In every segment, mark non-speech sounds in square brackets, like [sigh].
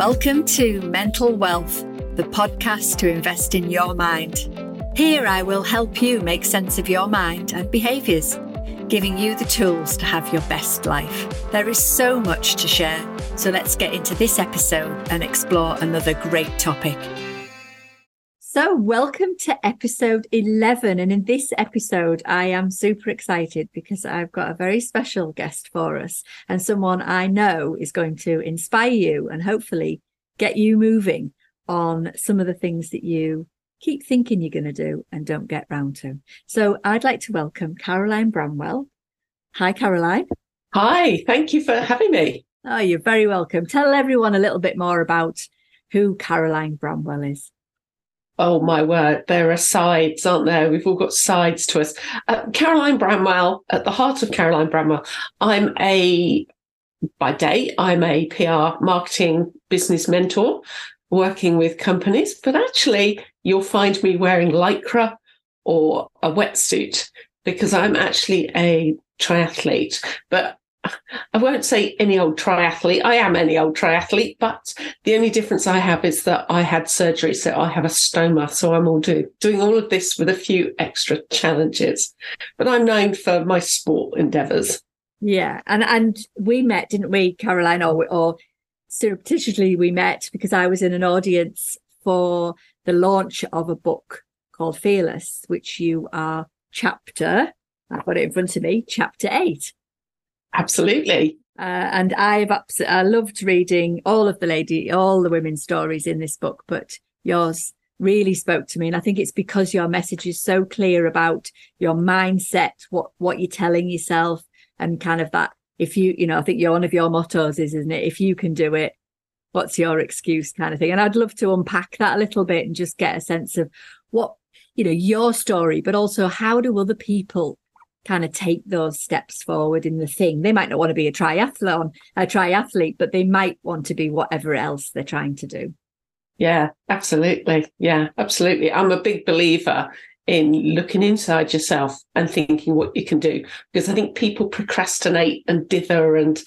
Welcome to Mental Wealth, the podcast to invest in your mind. Here I will help you make sense of your mind and behaviours, giving you the tools to have your best life. There is so much to share, so let's get into this episode and explore another great topic. So, welcome to episode 11. And in this episode, I am super excited because I've got a very special guest for us and someone I know is going to inspire you and hopefully get you moving on some of the things that you keep thinking you're going to do and don't get round to. So, I'd like to welcome Caroline Bramwell. Hi, Caroline. Hi, thank you for having me. Oh, you're very welcome. Tell everyone a little bit more about who Caroline Bramwell is. Oh my word, there are sides, aren't there? We've all got sides to us. Uh, Caroline Bramwell, at the heart of Caroline Bramwell, I'm a, by day, I'm a PR marketing business mentor working with companies, but actually you'll find me wearing lycra or a wetsuit because I'm actually a triathlete. But I won't say any old triathlete. I am any old triathlete, but the only difference I have is that I had surgery, so I have a stoma. So I'm all do, doing all of this with a few extra challenges. But I'm known for my sport endeavours. Yeah, and and we met, didn't we, Caroline? Or or surreptitiously we met because I was in an audience for the launch of a book called Fearless, which you are chapter. I've got it in front of me, chapter eight. Absolutely. Uh, and I've abs- I loved reading all of the lady, all the women's stories in this book, but yours really spoke to me. And I think it's because your message is so clear about your mindset, what, what you're telling yourself and kind of that. If you, you know, I think your, one of your mottos is, isn't it? If you can do it, what's your excuse kind of thing? And I'd love to unpack that a little bit and just get a sense of what, you know, your story, but also how do other people kind of take those steps forward in the thing. They might not want to be a triathlon, a triathlete, but they might want to be whatever else they're trying to do. Yeah, absolutely. Yeah, absolutely. I'm a big believer in looking inside yourself and thinking what you can do because I think people procrastinate and dither and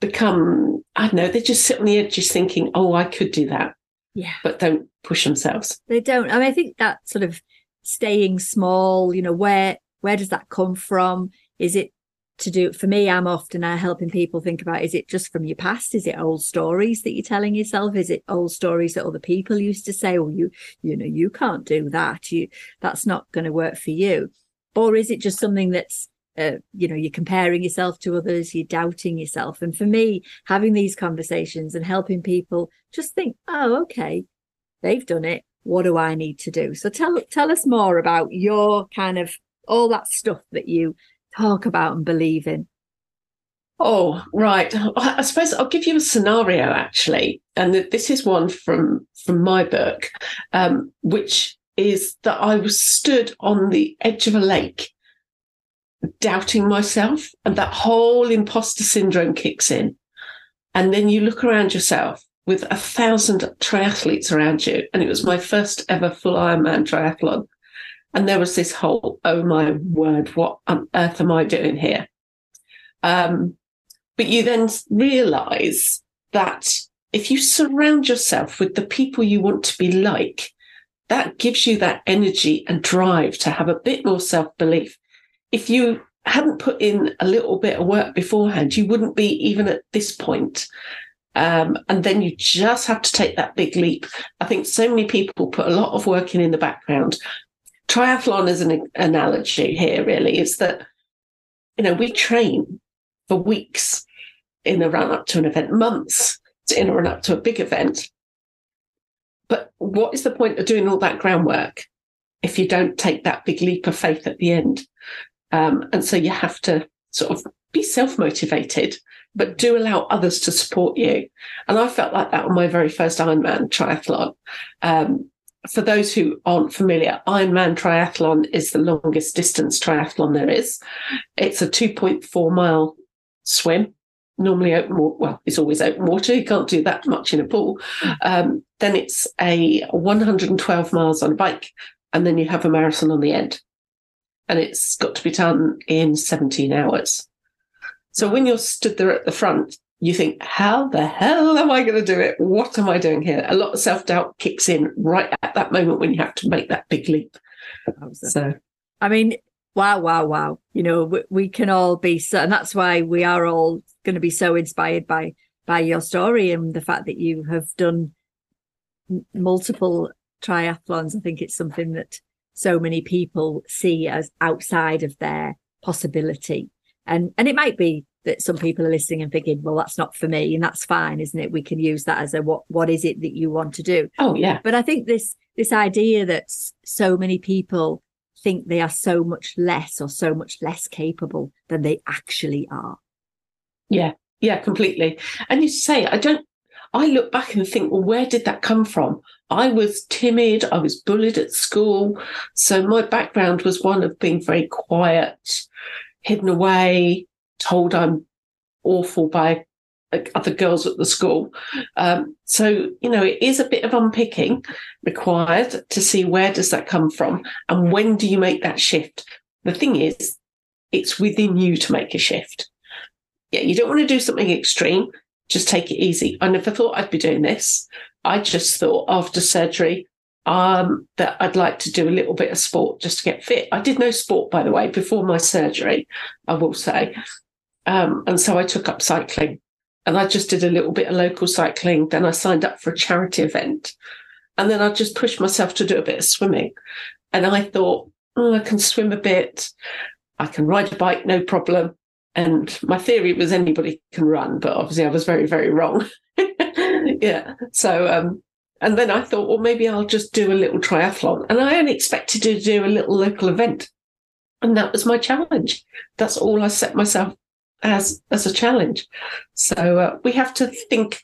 become, I don't know, they just sit on the edges thinking, oh, I could do that. Yeah. But don't push themselves. They don't. I mean, I think that sort of staying small, you know, where where does that come from? Is it to do for me? I'm often uh, helping people think about is it just from your past? Is it old stories that you're telling yourself? Is it old stories that other people used to say? Oh, you, you know, you can't do that. You, that's not going to work for you. Or is it just something that's uh, you know, you're comparing yourself to others, you're doubting yourself. And for me, having these conversations and helping people just think, oh, okay, they've done it. What do I need to do? So tell tell us more about your kind of all that stuff that you talk about and believe in? Oh, right. I suppose I'll give you a scenario actually, and this is one from from my book, um, which is that I was stood on the edge of a lake, doubting myself, and that whole imposter syndrome kicks in, and then you look around yourself with a thousand triathletes around you, and it was my first ever full Ironman triathlon, and there was this whole, oh my word, what on earth am I doing here? Um, but you then realize that if you surround yourself with the people you want to be like, that gives you that energy and drive to have a bit more self belief. If you hadn't put in a little bit of work beforehand, you wouldn't be even at this point. Um, and then you just have to take that big leap. I think so many people put a lot of work in in the background, triathlon is an analogy here, really, is that, you know, we train for weeks in the run up to an event, months in a run up to a big event. But what is the point of doing all that groundwork if you don't take that big leap of faith at the end? Um, and so you have to sort of be self motivated, but do allow others to support you. And I felt like that on my very first Ironman triathlon. Um, for those who aren't familiar, Ironman triathlon is the longest distance triathlon there is. It's a 2.4 mile swim, normally open water. Well, it's always open water. You can't do that much in a pool. Um, then it's a 112 miles on a bike, and then you have a marathon on the end. And it's got to be done in 17 hours. So when you're stood there at the front, you think, how the hell am I going to do it? What am I doing here? A lot of self doubt kicks in right at that moment when you have to make that big leap. So, I mean, wow, wow, wow. You know, we, we can all be so, and that's why we are all going to be so inspired by by your story and the fact that you have done multiple triathlons. I think it's something that so many people see as outside of their possibility. And and it might be that some people are listening and thinking, well, that's not for me, and that's fine, isn't it? We can use that as a what what is it that you want to do? Oh yeah. But I think this this idea that so many people think they are so much less or so much less capable than they actually are. Yeah, yeah, completely. And you say, I don't I look back and think, well, where did that come from? I was timid. I was bullied at school. So my background was one of being very quiet, hidden away, told I'm awful by other girls at the school. Um, so, you know, it is a bit of unpicking required to see where does that come from and when do you make that shift? The thing is, it's within you to make a shift. Yeah, you don't want to do something extreme. Just take it easy. I never thought I'd be doing this. I just thought after surgery, um, that I'd like to do a little bit of sport just to get fit. I did no sport, by the way, before my surgery, I will say. Um, and so I took up cycling and I just did a little bit of local cycling. Then I signed up for a charity event. And then I just pushed myself to do a bit of swimming. And I thought, oh, I can swim a bit. I can ride a bike, no problem. And my theory was anybody can run, but obviously I was very, very wrong. [laughs] yeah. So, um, and then I thought, well, maybe I'll just do a little triathlon. And I only expected to do a little local event. And that was my challenge. That's all I set myself as as a challenge. So uh, we have to think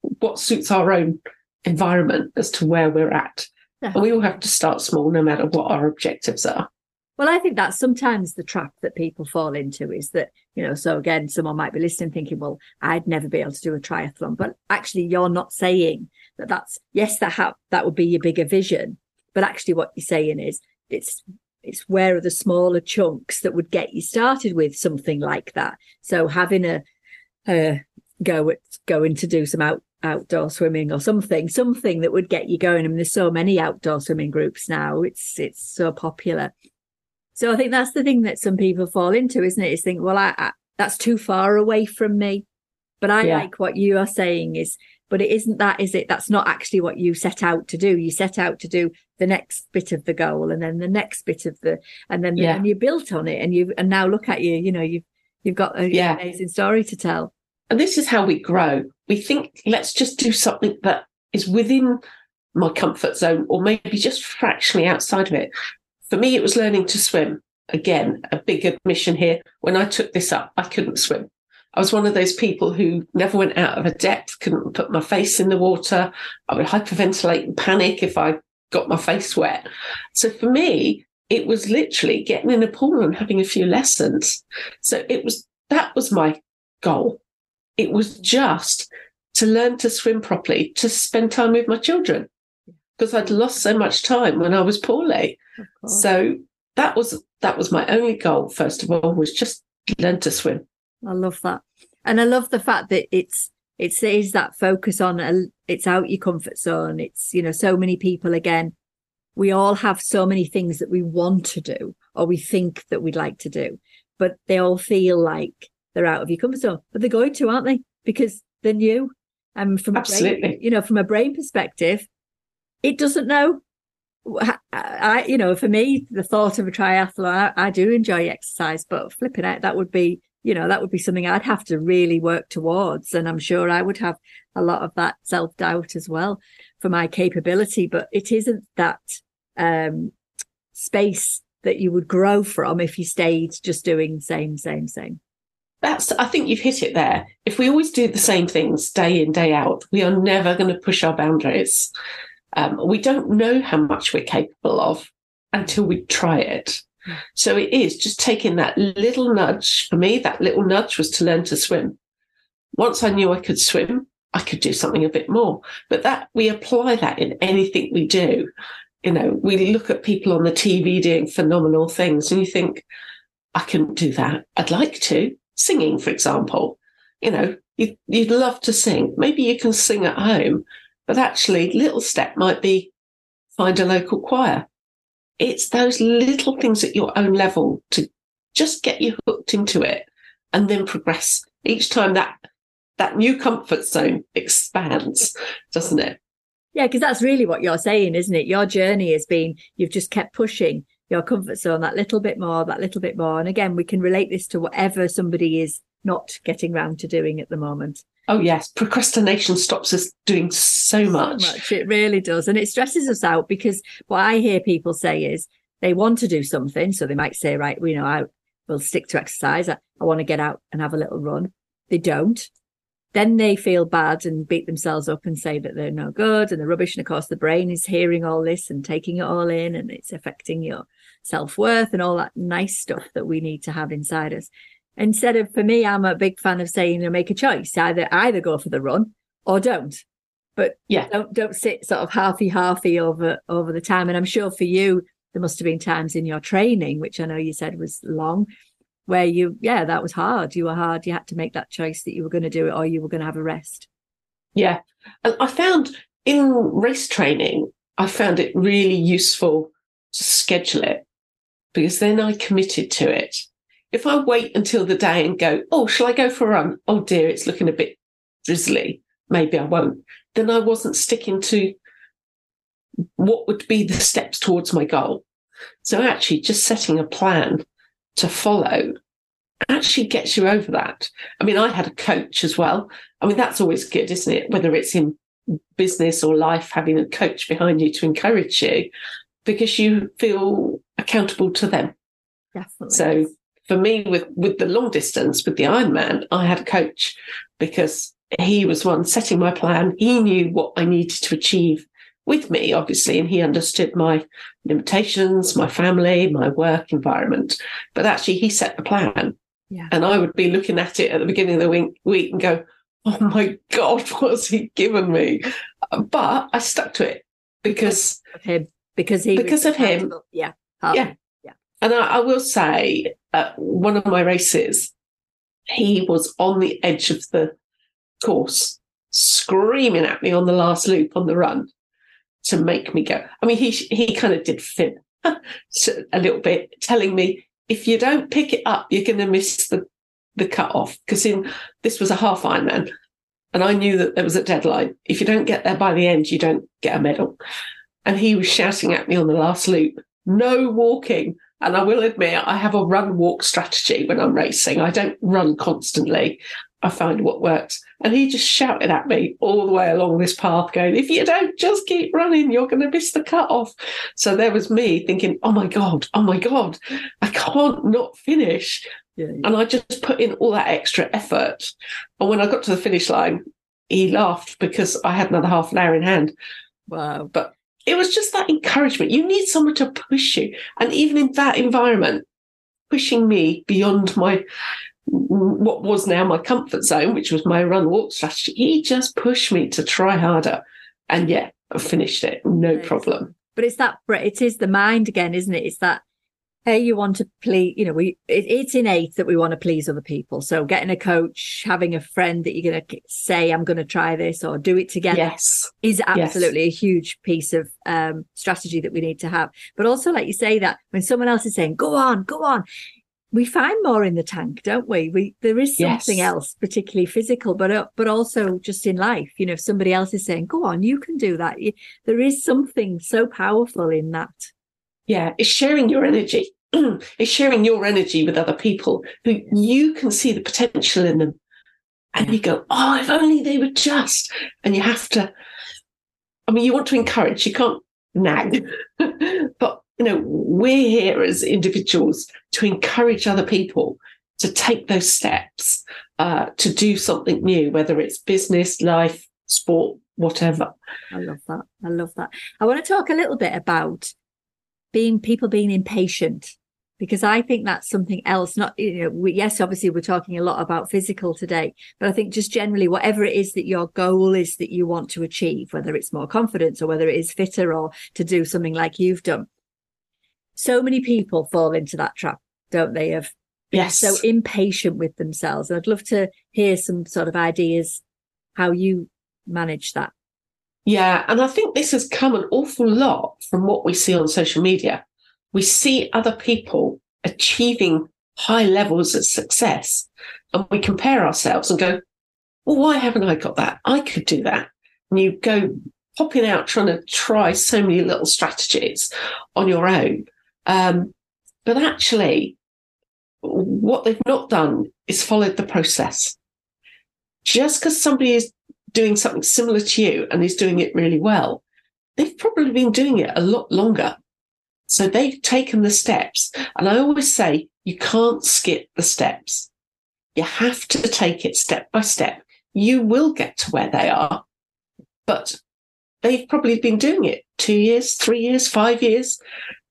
what suits our own environment as to where we're at. Yeah. And we all have to start small, no matter what our objectives are. Well, I think that's sometimes the trap that people fall into is that, you know, so again, someone might be listening thinking, well, I'd never be able to do a triathlon. But actually, you're not saying that that's, yes, that, ha- that would be your bigger vision. But actually, what you're saying is it's it's where are the smaller chunks that would get you started with something like that. So having a, a go at going to do some out outdoor swimming or something, something that would get you going. I mean, there's so many outdoor swimming groups now. It's it's so popular. So I think that's the thing that some people fall into, isn't it? Is think, well, I, I that's too far away from me. But I yeah. like what you are saying is but it isn't that is it? That's not actually what you set out to do. You set out to do the next bit of the goal and then the next bit of the and then yeah. and you built on it and you and now look at you you know you've you've got an yeah. amazing story to tell. And this is how we grow. We think let's just do something that is within my comfort zone or maybe just fractionally outside of it. For me it was learning to swim. Again a big admission here. When i took this up i couldn't swim I was one of those people who never went out of a depth, couldn't put my face in the water. I would hyperventilate and panic if I got my face wet. So for me, it was literally getting in a pool and having a few lessons. So it was that was my goal. It was just to learn to swim properly, to spend time with my children because I'd lost so much time when I was poorly. So that was that was my only goal. First of all, was just learn to swim. I love that. And I love the fact that it's it says that focus on a, it's out your comfort zone. It's, you know, so many people again, we all have so many things that we want to do or we think that we'd like to do, but they all feel like they're out of your comfort zone, but they're going to, aren't they? Because they're new. And from Absolutely. a brain, you know, from a brain perspective, it doesn't know. I, you know, for me, the thought of a triathlon, I, I do enjoy exercise, but flipping out, that would be you know, that would be something I'd have to really work towards. And I'm sure I would have a lot of that self doubt as well for my capability, but it isn't that um, space that you would grow from if you stayed just doing same, same, same. That's, I think you've hit it there. If we always do the same things day in, day out, we are never going to push our boundaries. Um, we don't know how much we're capable of until we try it. So it is just taking that little nudge. For me, that little nudge was to learn to swim. Once I knew I could swim, I could do something a bit more. But that we apply that in anything we do. You know, we look at people on the TV doing phenomenal things and you think, I couldn't do that. I'd like to. Singing, for example. You know, you, you'd love to sing. Maybe you can sing at home, but actually, little step might be find a local choir. It's those little things at your own level to just get you hooked into it and then progress. Each time that that new comfort zone expands, doesn't it? Yeah, because that's really what you're saying, isn't it? Your journey has been you've just kept pushing your comfort zone that little bit more, that little bit more. And again, we can relate this to whatever somebody is not getting round to doing at the moment. Oh yes, procrastination stops us doing so much. So much. It really does. And it stresses us out because what I hear people say is they want to do something. So they might say, right, you know, I will stick to exercise. I, I want to get out and have a little run. They don't. Then they feel bad and beat themselves up and say that they're no good and they're rubbish. And of course, the brain is hearing all this and taking it all in and it's affecting your self worth and all that nice stuff that we need to have inside us. Instead of, for me, I'm a big fan of saying, you know, make a choice. Either either go for the run or don't. But yeah, don't don't sit sort of halfy halfy over over the time. And I'm sure for you, there must have been times in your training, which I know you said was long, where you, yeah, that was hard. You were hard. You had to make that choice that you were going to do it or you were going to have a rest. Yeah. And I found in race training, I found it really useful to schedule it because then I committed to it. If I wait until the day and go, oh, shall I go for a run? Oh dear, it's looking a bit drizzly. Maybe I won't. Then I wasn't sticking to what would be the steps towards my goal. So actually just setting a plan to follow actually gets you over that. I mean, I had a coach as well. I mean, that's always good, isn't it? Whether it's in business or life, having a coach behind you to encourage you because you feel accountable to them. Definitely. So for me, with, with the long distance, with the Ironman, I had a coach because he was one setting my plan. He knew what I needed to achieve with me, obviously, and he understood my limitations, my family, my work environment. But actually, he set the plan. Yeah. And I would be looking at it at the beginning of the week, week and go, oh my God, [laughs] what's he given me? But I stuck to it because of him, because he because of him. Yeah. Yeah. Yeah. And I, I will say, one of my races, he was on the edge of the course, screaming at me on the last loop on the run to make me go. I mean, he he kind of did fib [laughs] a little bit, telling me if you don't pick it up, you're going to miss the the cut off. Because in this was a half Ironman, and I knew that there was a deadline. If you don't get there by the end, you don't get a medal. And he was shouting at me on the last loop, "No walking." And I will admit, I have a run walk strategy when I'm racing. I don't run constantly. I find what works. And he just shouted at me all the way along this path, going, If you don't just keep running, you're going to miss the cutoff. So there was me thinking, Oh my God, oh my God, I can't not finish. Yeah, yeah. And I just put in all that extra effort. And when I got to the finish line, he laughed because I had another half an hour in hand. Wow. But it was just that encouragement. You need someone to push you. And even in that environment, pushing me beyond my what was now my comfort zone, which was my run walk strategy, he just pushed me to try harder. And yeah, I finished it, no problem. But it's that, it is the mind again, isn't it? It's that, hey, you want to please, you know, we, it, it's innate that we want to please other people. So getting a coach, having a friend that you're going to say, I'm going to try this or do it together yes. is absolutely yes. a huge piece of um, strategy that we need to have. But also, like you say, that when someone else is saying, go on, go on, we find more in the tank, don't we? We there is something yes. else, particularly physical, but uh, but also just in life. You know, if somebody else is saying, "Go on, you can do that," there is something so powerful in that. Yeah, it's sharing your energy. [clears throat] it's sharing your energy with other people who you can see the potential in them, and yeah. you go, "Oh, if only they were just." And you have to. I mean, you want to encourage. You can't nag, [laughs] but you know, we're here as individuals to encourage other people to take those steps uh, to do something new, whether it's business, life, sport, whatever. I love that. I love that. I want to talk a little bit about being people being impatient because I think that's something else. Not, you know, we, yes, obviously we're talking a lot about physical today, but I think just generally, whatever it is that your goal is that you want to achieve, whether it's more confidence or whether it is fitter or to do something like you've done, so many people fall into that trap, don't they? Of Yes. So impatient with themselves. And I'd love to hear some sort of ideas how you manage that. Yeah. And I think this has come an awful lot from what we see on social media. We see other people achieving high levels of success and we compare ourselves and go, well, why haven't I got that? I could do that. And you go popping out trying to try so many little strategies on your own. Um, but actually, what they've not done is followed the process. Just because somebody is doing something similar to you and is doing it really well, they've probably been doing it a lot longer. So they've taken the steps. And I always say, you can't skip the steps. You have to take it step by step. You will get to where they are, but they've probably been doing it two years, three years, five years,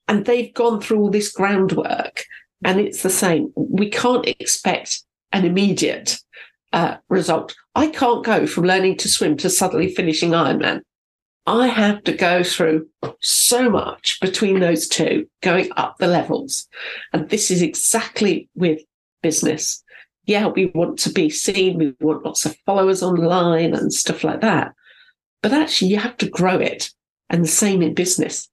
and they've gone through all this groundwork. And it's the same. We can't expect an immediate uh, result. I can't go from learning to swim to suddenly finishing Ironman. I have to go through so much between those two, going up the levels. And this is exactly with business. Yeah, we want to be seen, we want lots of followers online and stuff like that. But actually, you have to grow it. And the same in business.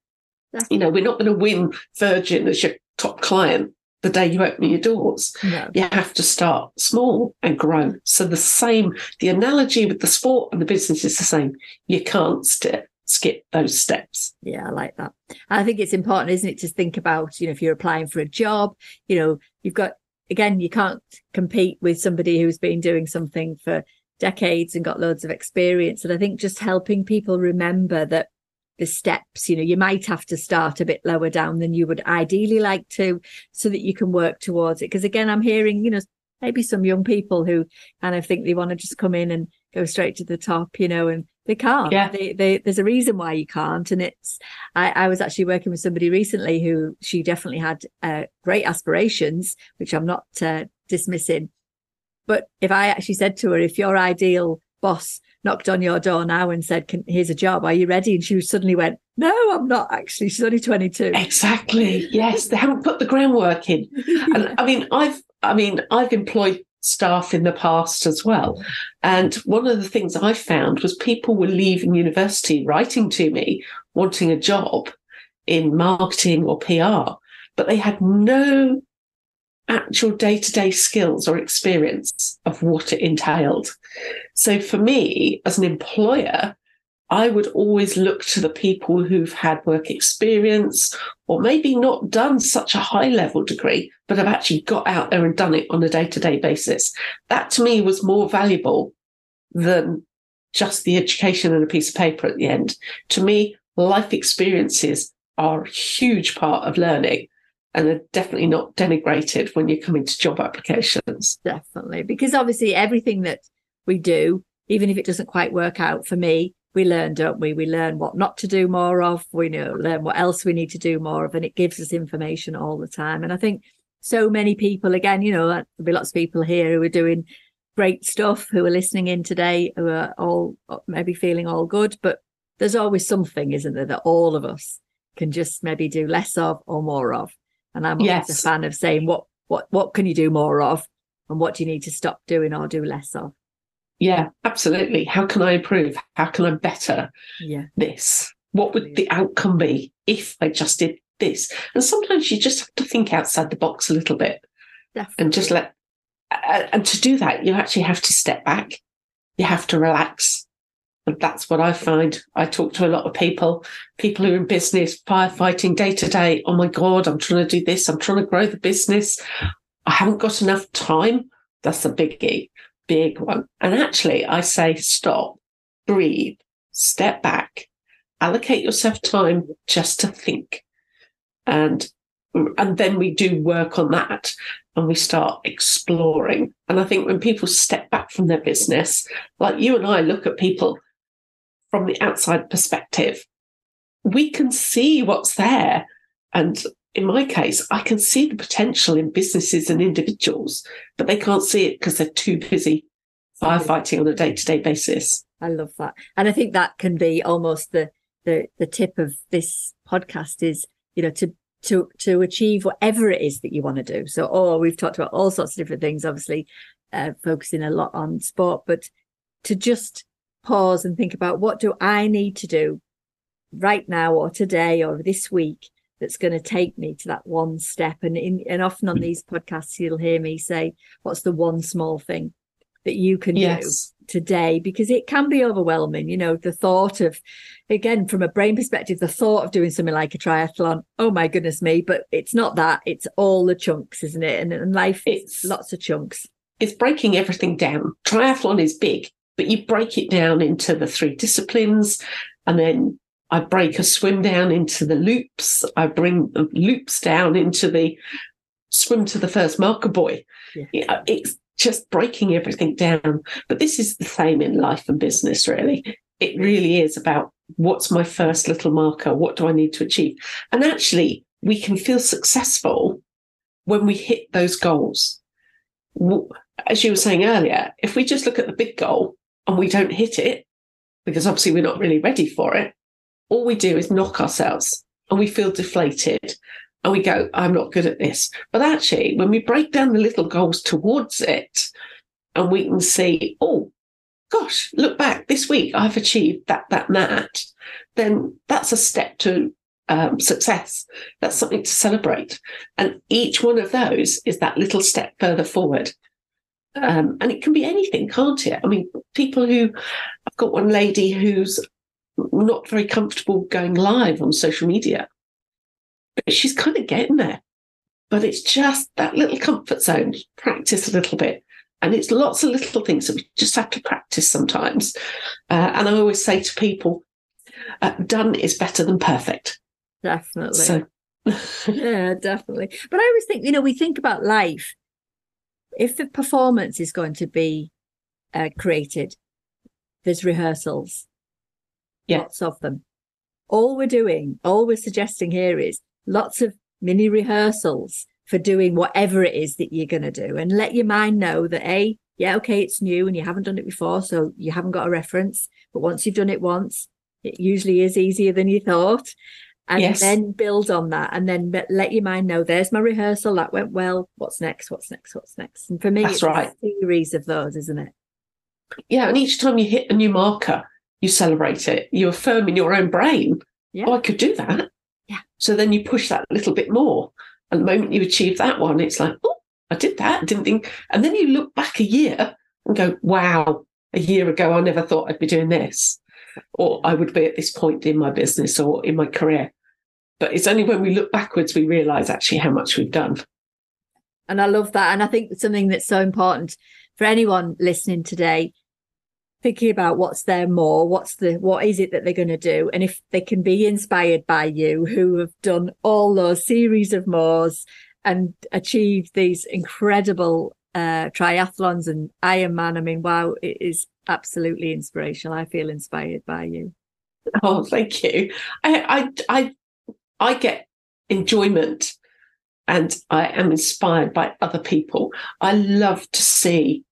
You know, we're not going to win Virgin as your top client the day you open your doors. No. You have to start small and grow. So the same, the analogy with the sport and the business is the same. You can't st- skip those steps. Yeah, I like that. I think it's important, isn't it, to think about, you know, if you're applying for a job, you know, you've got, again, you can't compete with somebody who's been doing something for decades and got loads of experience. And I think just helping people remember that the steps, you know, you might have to start a bit lower down than you would ideally like to so that you can work towards it. Because again, I'm hearing, you know, maybe some young people who kind of think they want to just come in and go straight to the top, you know, and they can't. Yeah. They, they, there's a reason why you can't. And it's, I, I was actually working with somebody recently who she definitely had uh, great aspirations, which I'm not uh, dismissing. But if I actually said to her, if your ideal boss knocked on your door now and said, here's a job, are you ready? And she suddenly went, no, I'm not actually. She's only 22. Exactly. Yes. They haven't put the groundwork in. [laughs] And I mean, I've, I mean, I've employed staff in the past as well. And one of the things I found was people were leaving university writing to me wanting a job in marketing or PR, but they had no actual day to day skills or experience of what it entailed. So for me, as an employer, I would always look to the people who've had work experience or maybe not done such a high level degree, but have actually got out there and done it on a day to day basis. That to me was more valuable than just the education and a piece of paper at the end. To me, life experiences are a huge part of learning and are definitely not denigrated when you're coming to job applications. Definitely, because obviously everything that we do, even if it doesn't quite work out for me, we learn, don't we? We learn what not to do more of. We know learn what else we need to do more of, and it gives us information all the time. And I think so many people, again, you know, there'll be lots of people here who are doing great stuff, who are listening in today, who are all uh, maybe feeling all good, but there's always something, isn't there, that all of us can just maybe do less of or more of. And I'm yes. always a fan of saying what what what can you do more of and what do you need to stop doing or do less of. Yeah, absolutely. How can I improve? How can I better yeah. this? What would the outcome be if I just did this? And sometimes you just have to think outside the box a little bit Definitely. and just let, and to do that, you actually have to step back. You have to relax. And that's what I find. I talk to a lot of people, people who are in business, firefighting day to day. Oh my God, I'm trying to do this. I'm trying to grow the business. I haven't got enough time. That's a biggie, big one. And actually, I say stop, breathe, step back, allocate yourself time just to think. And and then we do work on that and we start exploring. And I think when people step back from their business, like you and I look at people from the outside perspective, we can see what's there. And in my case, I can see the potential in businesses and individuals, but they can't see it because they're too busy firefighting on a day to day basis. I love that. And I think that can be almost the, the, the tip of this podcast is, you know, to, to to achieve whatever it is that you want to do. So, oh, we've talked about all sorts of different things, obviously, uh, focusing a lot on sport, but to just pause and think about what do I need to do right now or today or this week that's going to take me to that one step. And in, and often on mm. these podcasts, you'll hear me say, "What's the one small thing that you can yes. do today?" Because it can be overwhelming. You know, the thought of, again, from a brain perspective, the thought of doing something like a triathlon. Oh my goodness me! But it's not that. It's all the chunks, isn't it? And, and life, it's lots of chunks. It's breaking everything down. Triathlon is big, but you break it down into the three disciplines, and then I break a swim down into the loops. I bring the loops down into the swim to the first marker buoy. Yeah. It's just breaking everything down. But this is the same in life and business, really. It really is about what's my first little marker? What do I need to achieve? And actually, we can feel successful when we hit those goals. As you were saying earlier, if we just look at the big goal and we don't hit it, because obviously we're not really ready for it, all we do is knock ourselves and we feel deflated and we go, I'm not good at this. But actually, when we break down the little goals towards it and we can see, oh, gosh, look back this week, I've achieved that, that, and that, then that's a step to um, success. That's something to celebrate. And each one of those is that little step further forward. Um, and it can be anything, can't it? I mean, people who, I've got one lady who's not very comfortable going live on social media. But she's kind of getting there. But it's just that little comfort zone, practice a little bit. And it's lots of little things that we just have to practice sometimes. Uh, and I always say to people, uh, done is better than perfect. Definitely. So. [laughs] yeah, definitely. But I always think, you know, we think about life. If the performance is going to be uh, created, there's rehearsals yeah. lots of them. All we're doing, all we're suggesting here is lots of mini rehearsals for doing whatever it is that you're going to do and let your mind know that a yeah okay it's new and you haven't done it before so you haven't got a reference but once you've done it once it usually is easier than you thought and yes. then build on that and then let your mind know there's my rehearsal that went well what's next what's next what's next and for me that's it's right a series of those isn't it yeah and each time you hit a new marker you celebrate it. You affirm in your own brain, yeah. oh, I could do that. Yeah. So then you push that a little bit more. And the moment you achieve that one, it's like, oh, I did that. I didn't think. And then you look back a year and go, wow, a year ago, I never thought I'd be doing this, or I would be at this point in my business or in my career. But it's only when we look backwards we realize actually how much we've done. And I love that. And I think something that's so important for anyone listening today thinking about what's there more, what's the what is it that they're going to do, and if they can be inspired by you, who have done all those series of moors and achieved these incredible uh, triathlons and Ironman. I mean, wow, it is absolutely inspirational. I feel inspired by you. Oh, thank you. I I I, I get enjoyment and I am inspired by other people. I love to see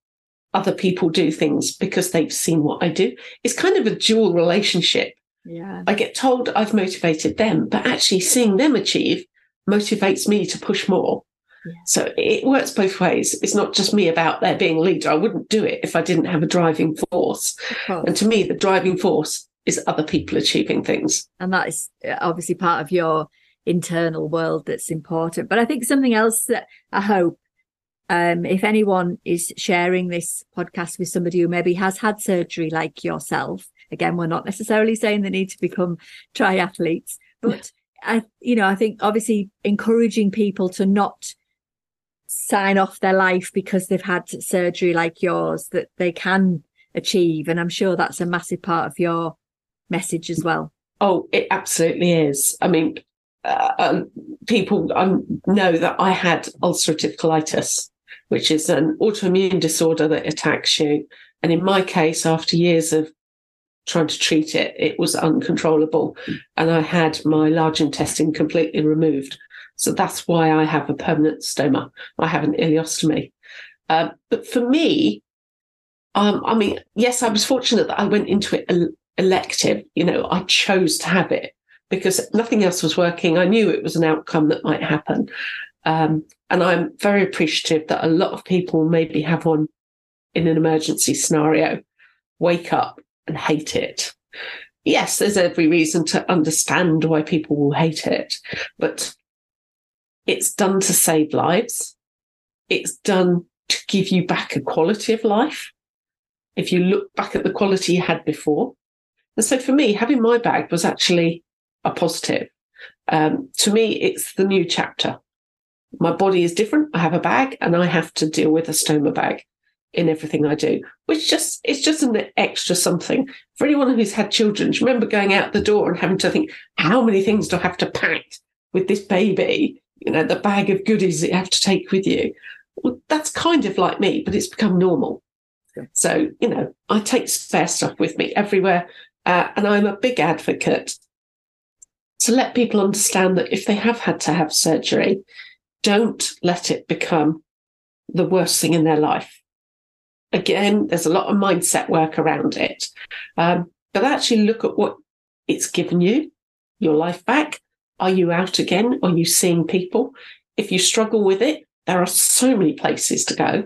other people do things because they've seen what I do. It's kind of a dual relationship. Yeah. I get told I've motivated them, but actually seeing them achieve motivates me to push more. Yeah. So it works both ways. It's not just me about there being a leader. I wouldn't do it if I didn't have a driving force. And to me, the driving force is other people achieving things. And that is uh, obviously part of your internal world that's important. But I think something else that I hope um, if anyone is sharing this podcast with somebody who maybe has had surgery like yourself, again, we're not necessarily saying they need to become triathletes, but I, you know, I think obviously encouraging people to not sign off their life because they've had surgery like yours that they can achieve. And I'm sure that's a massive part of your message as well. Oh, it absolutely is. I mean, uh, um, people um, know that I had ulcerative colitis which is an autoimmune disorder that attacks you. And in my case, after years of trying to treat it, it was uncontrollable. And I had my large intestine completely removed. So that's why I have a permanent stoma. I have an ileostomy. Uh, but for me, um, I mean, yes, I was fortunate that I went into it elective. You know, I chose to have it. because nothing else was working. I knew it was an outcome that might happen. Um, and I'm very appreciative that a lot of people maybe have one in an emergency scenario, wake up and hate it. Yes, there's every reason to understand why people will hate it, but it's done to save lives. It's done to give you back a quality of life. If you look back at the quality you had before. And so for me, having my bag was actually a positive. Um, to me, it's the new chapter. My body is different. I have a bag and I have to deal with a stoma bag in everything I do, which just it's just an extra something. For anyone who's had children, do you remember going out the door and having to think, how many things do I have to pack with this baby? You know, the bag of goodies that you have to take with you. Well, that's kind of like me, but it's become normal. Yeah. So, you know, I take spare stuff with me everywhere. Uh, and I'm a big advocate to let people understand that if they have had to have surgery, don't let it become the worst thing in their life. Again, there's a lot of mindset work around it. Um, but actually look at what it's given you, your life back. Are you out again? Are you seeing people? If you struggle with it, there are so many places to go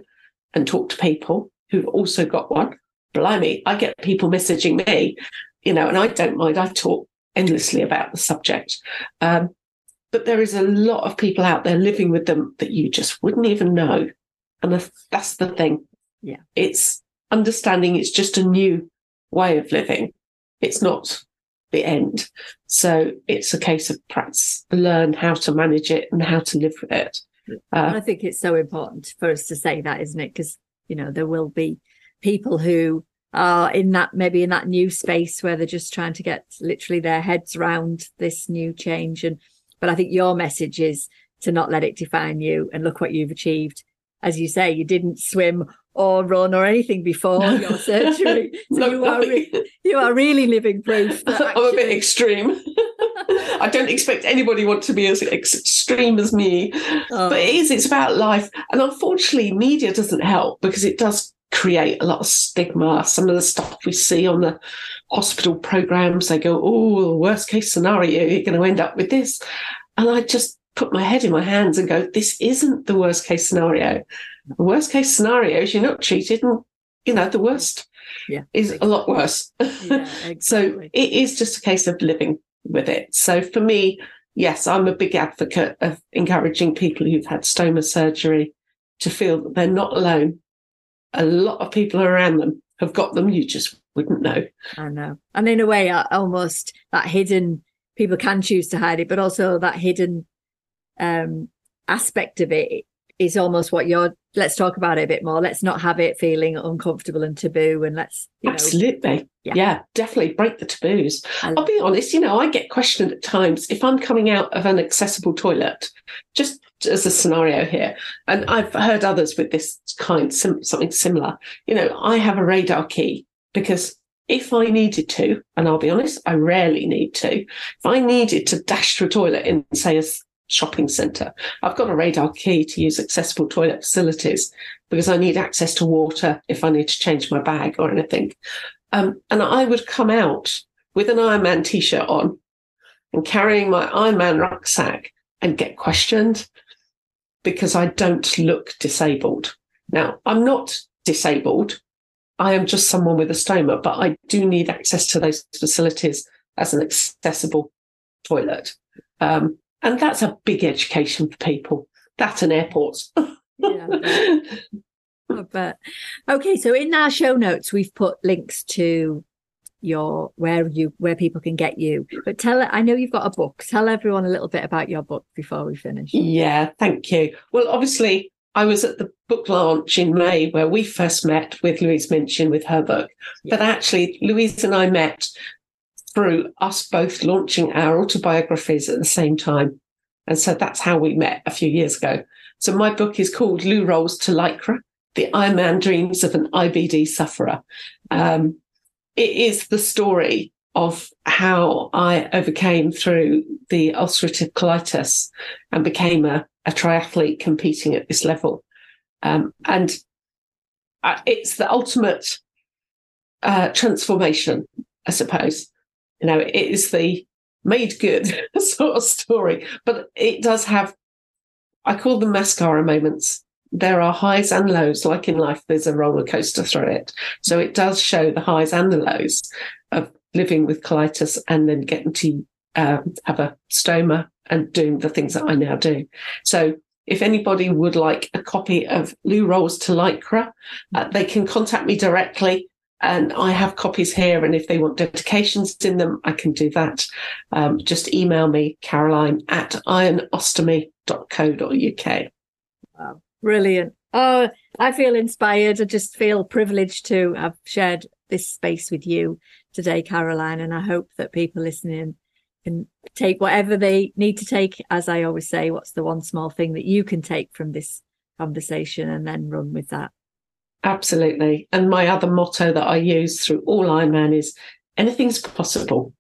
and talk to people who've also got one. Blimey, I get people messaging me, you know, and I don't mind. I talk endlessly about the subject. Um, but there is a lot of people out there living with them that you just wouldn't even know. And that's the thing. Yeah. It's understanding it's just a new way of living. It's not the end. So it's a case of practice, learn how to manage it and how to live with it. Uh, I think it's so important for us to say that, isn't it? Because, you know, there will be people who are in that maybe in that new space where they're just trying to get literally their heads around this new change. And, but I think your message is to not let it define you and look what you've achieved. As you say, you didn't swim or run or anything before [laughs] your surgery. So you are re- you are really living proof. Actually... [laughs] I'm a bit extreme. [laughs] I don't expect anybody want to be as extreme as me, oh. but it is. It's about life, and unfortunately, media doesn't help because it does create a lot of stigma. Some of the stuff we see on the hospital programs, they go, "Oh, worst case scenario, you're going to end up with this," and I just put my head in my hands and go, "This isn't the worst case scenario." The worst case scenario is you're not treated, and you know the worst yeah, is a lot worse. Yeah, exactly. [laughs] so it is just a case of living with it. So for me, yes, I'm a big advocate of encouraging people who've had stoma surgery to feel that they're not alone. A lot of people around them have got them. You just wouldn't know. I know. And in a way, uh, almost that hidden, people can choose to hide it, but also that hidden um, aspect of it is almost what you're let's talk about it a bit more let's not have it feeling uncomfortable and taboo and let's absolutely yeah. yeah. definitely break the taboos i'll be honest you know i get questioned at times if i'm coming out of an accessible toilet just as a scenario here and i've heard others with this kind something similar you know i have a radar key because if I needed to, and I'll be honest, I rarely need to, if I needed to dash to a toilet in, say, a shopping centre. I've got a radar key to use accessible toilet facilities because I need access to water if I need to change my bag or anything. Um, and I would come out with an Ironman t-shirt on and carrying my Ironman rucksack and get questioned because I don't look disabled. Now, I'm not disabled. I am just someone with a stoma, but I do need access to those facilities as an accessible toilet. Um, and that's a big education for people. That and airports. [laughs] yeah, I bet. Okay, so in our show notes, we've put links to your where you where people can get you. But tell I know you've got a book. Tell everyone a little bit about your book before we finish. Yeah, thank you. Well, obviously, I was at the book launch in May where we first met with Louise Minchin with her book. Yeah. But actually, Louise and I met through us both launching our autobiographies at the same time. And so that's how we met a few years ago. So my book is called Loo Rolls to Lycra, The Ironman Dreams of an IBD Sufferer. Um, it is the story of how I overcame through the ulcerative colitis and became a, a triathlete competing at this level. Um, and uh, it's the ultimate uh, transformation, I suppose. You know, it is the made good [laughs] sort of story. But it does have, I call them mascara moments. There are highs and lows, like in life, there's a roller coaster through it. So it does show the highs and the lows of living with colitis and then getting to um, have a stoma and doing the things that I now do. So if anybody would like a copy of Loo Rolls to Lycra, uh, they can contact me directly. And I have copies here. And if they want dedications in them, I can do that. Um, just email me, Caroline at ironostomy.co.uk. Wow. Brilliant. Oh, I feel inspired. I just feel privileged to have shared this space with you today, Caroline. And I hope that people listening can take whatever they need to take. As I always say, what's the one small thing that you can take from this conversation and then run with that? Absolutely. And my other motto that I use through all Ironman is anything's possible.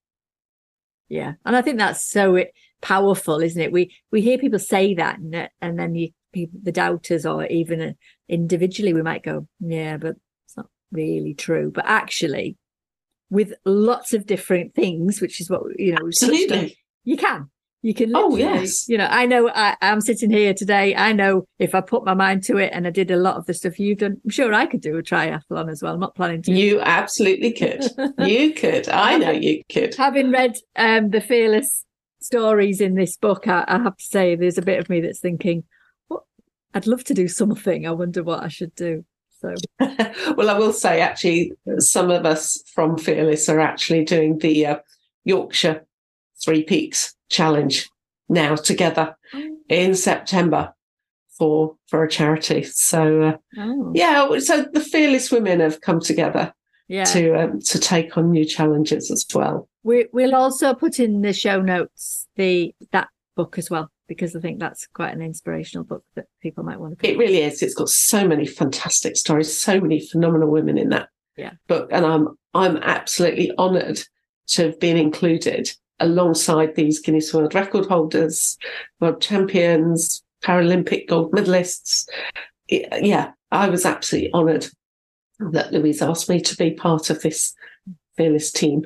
Yeah. And I think that's so powerful, isn't it? We we hear people say that and, and then you people the doubters or even individually we might go, yeah, but it's not really true. But actually with lots of different things, which is what you know. Absolutely, you can. You can. Oh yes. You know, I know. I, am sitting here today. I know if I put my mind to it and I did a lot of the stuff you've done, I'm sure I could do a triathlon as well. I'm not planning to. You absolutely could. [laughs] you could. I know you could. Having read um, the fearless stories in this book, I, I have to say, there's a bit of me that's thinking? I'd love to do something. I wonder what I should do. So, [laughs] well, I will say actually, some of us from Fearless are actually doing the uh, Yorkshire Three Peaks Challenge now together oh. in September for for a charity. So, uh, oh. yeah, so the Fearless women have come together yeah. to um, to take on new challenges as well. We, we'll also put in the show notes the that book as well because I think that's quite an inspirational book that people might want to. It really is. It's got so many fantastic stories, so many phenomenal women in that yeah. book, and I'm I'm absolutely honoured to have been included alongside these Guinness World Record holders, world champions, Paralympic gold medalists. Yeah, I was absolutely honoured that Louise asked me to be part of this fearless team.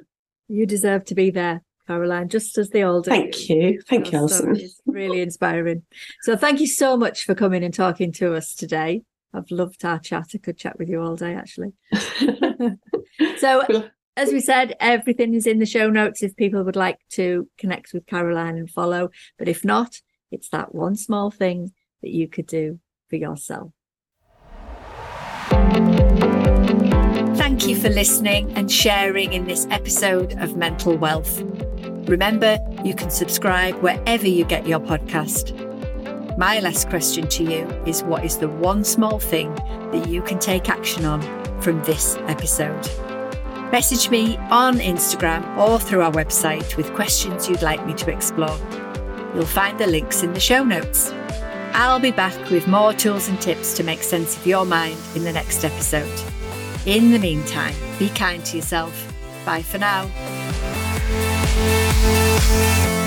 You deserve to be there. Caroline, just as they all do. Thank you. Thank you, Alison. It's really inspiring. So thank you so much for coming and talking to us today. I've loved our chat. I could chat with you all day, actually. [laughs] so, as we said, everything is in the show notes if people would like to connect with Caroline and follow. But if not, it's that one small thing that you could do for yourself. Thank you for listening and sharing in this episode of Mental Wealth. Remember, you can subscribe wherever you get your podcast. My last question to you is what is the one small thing that you can take action on from this episode? Message me on Instagram or through our website with questions you'd like me to explore. You'll find the links in the show notes. I'll be back with more tools and tips to make sense of your mind in the next episode. In the meantime, be kind to yourself. Bye for now. Música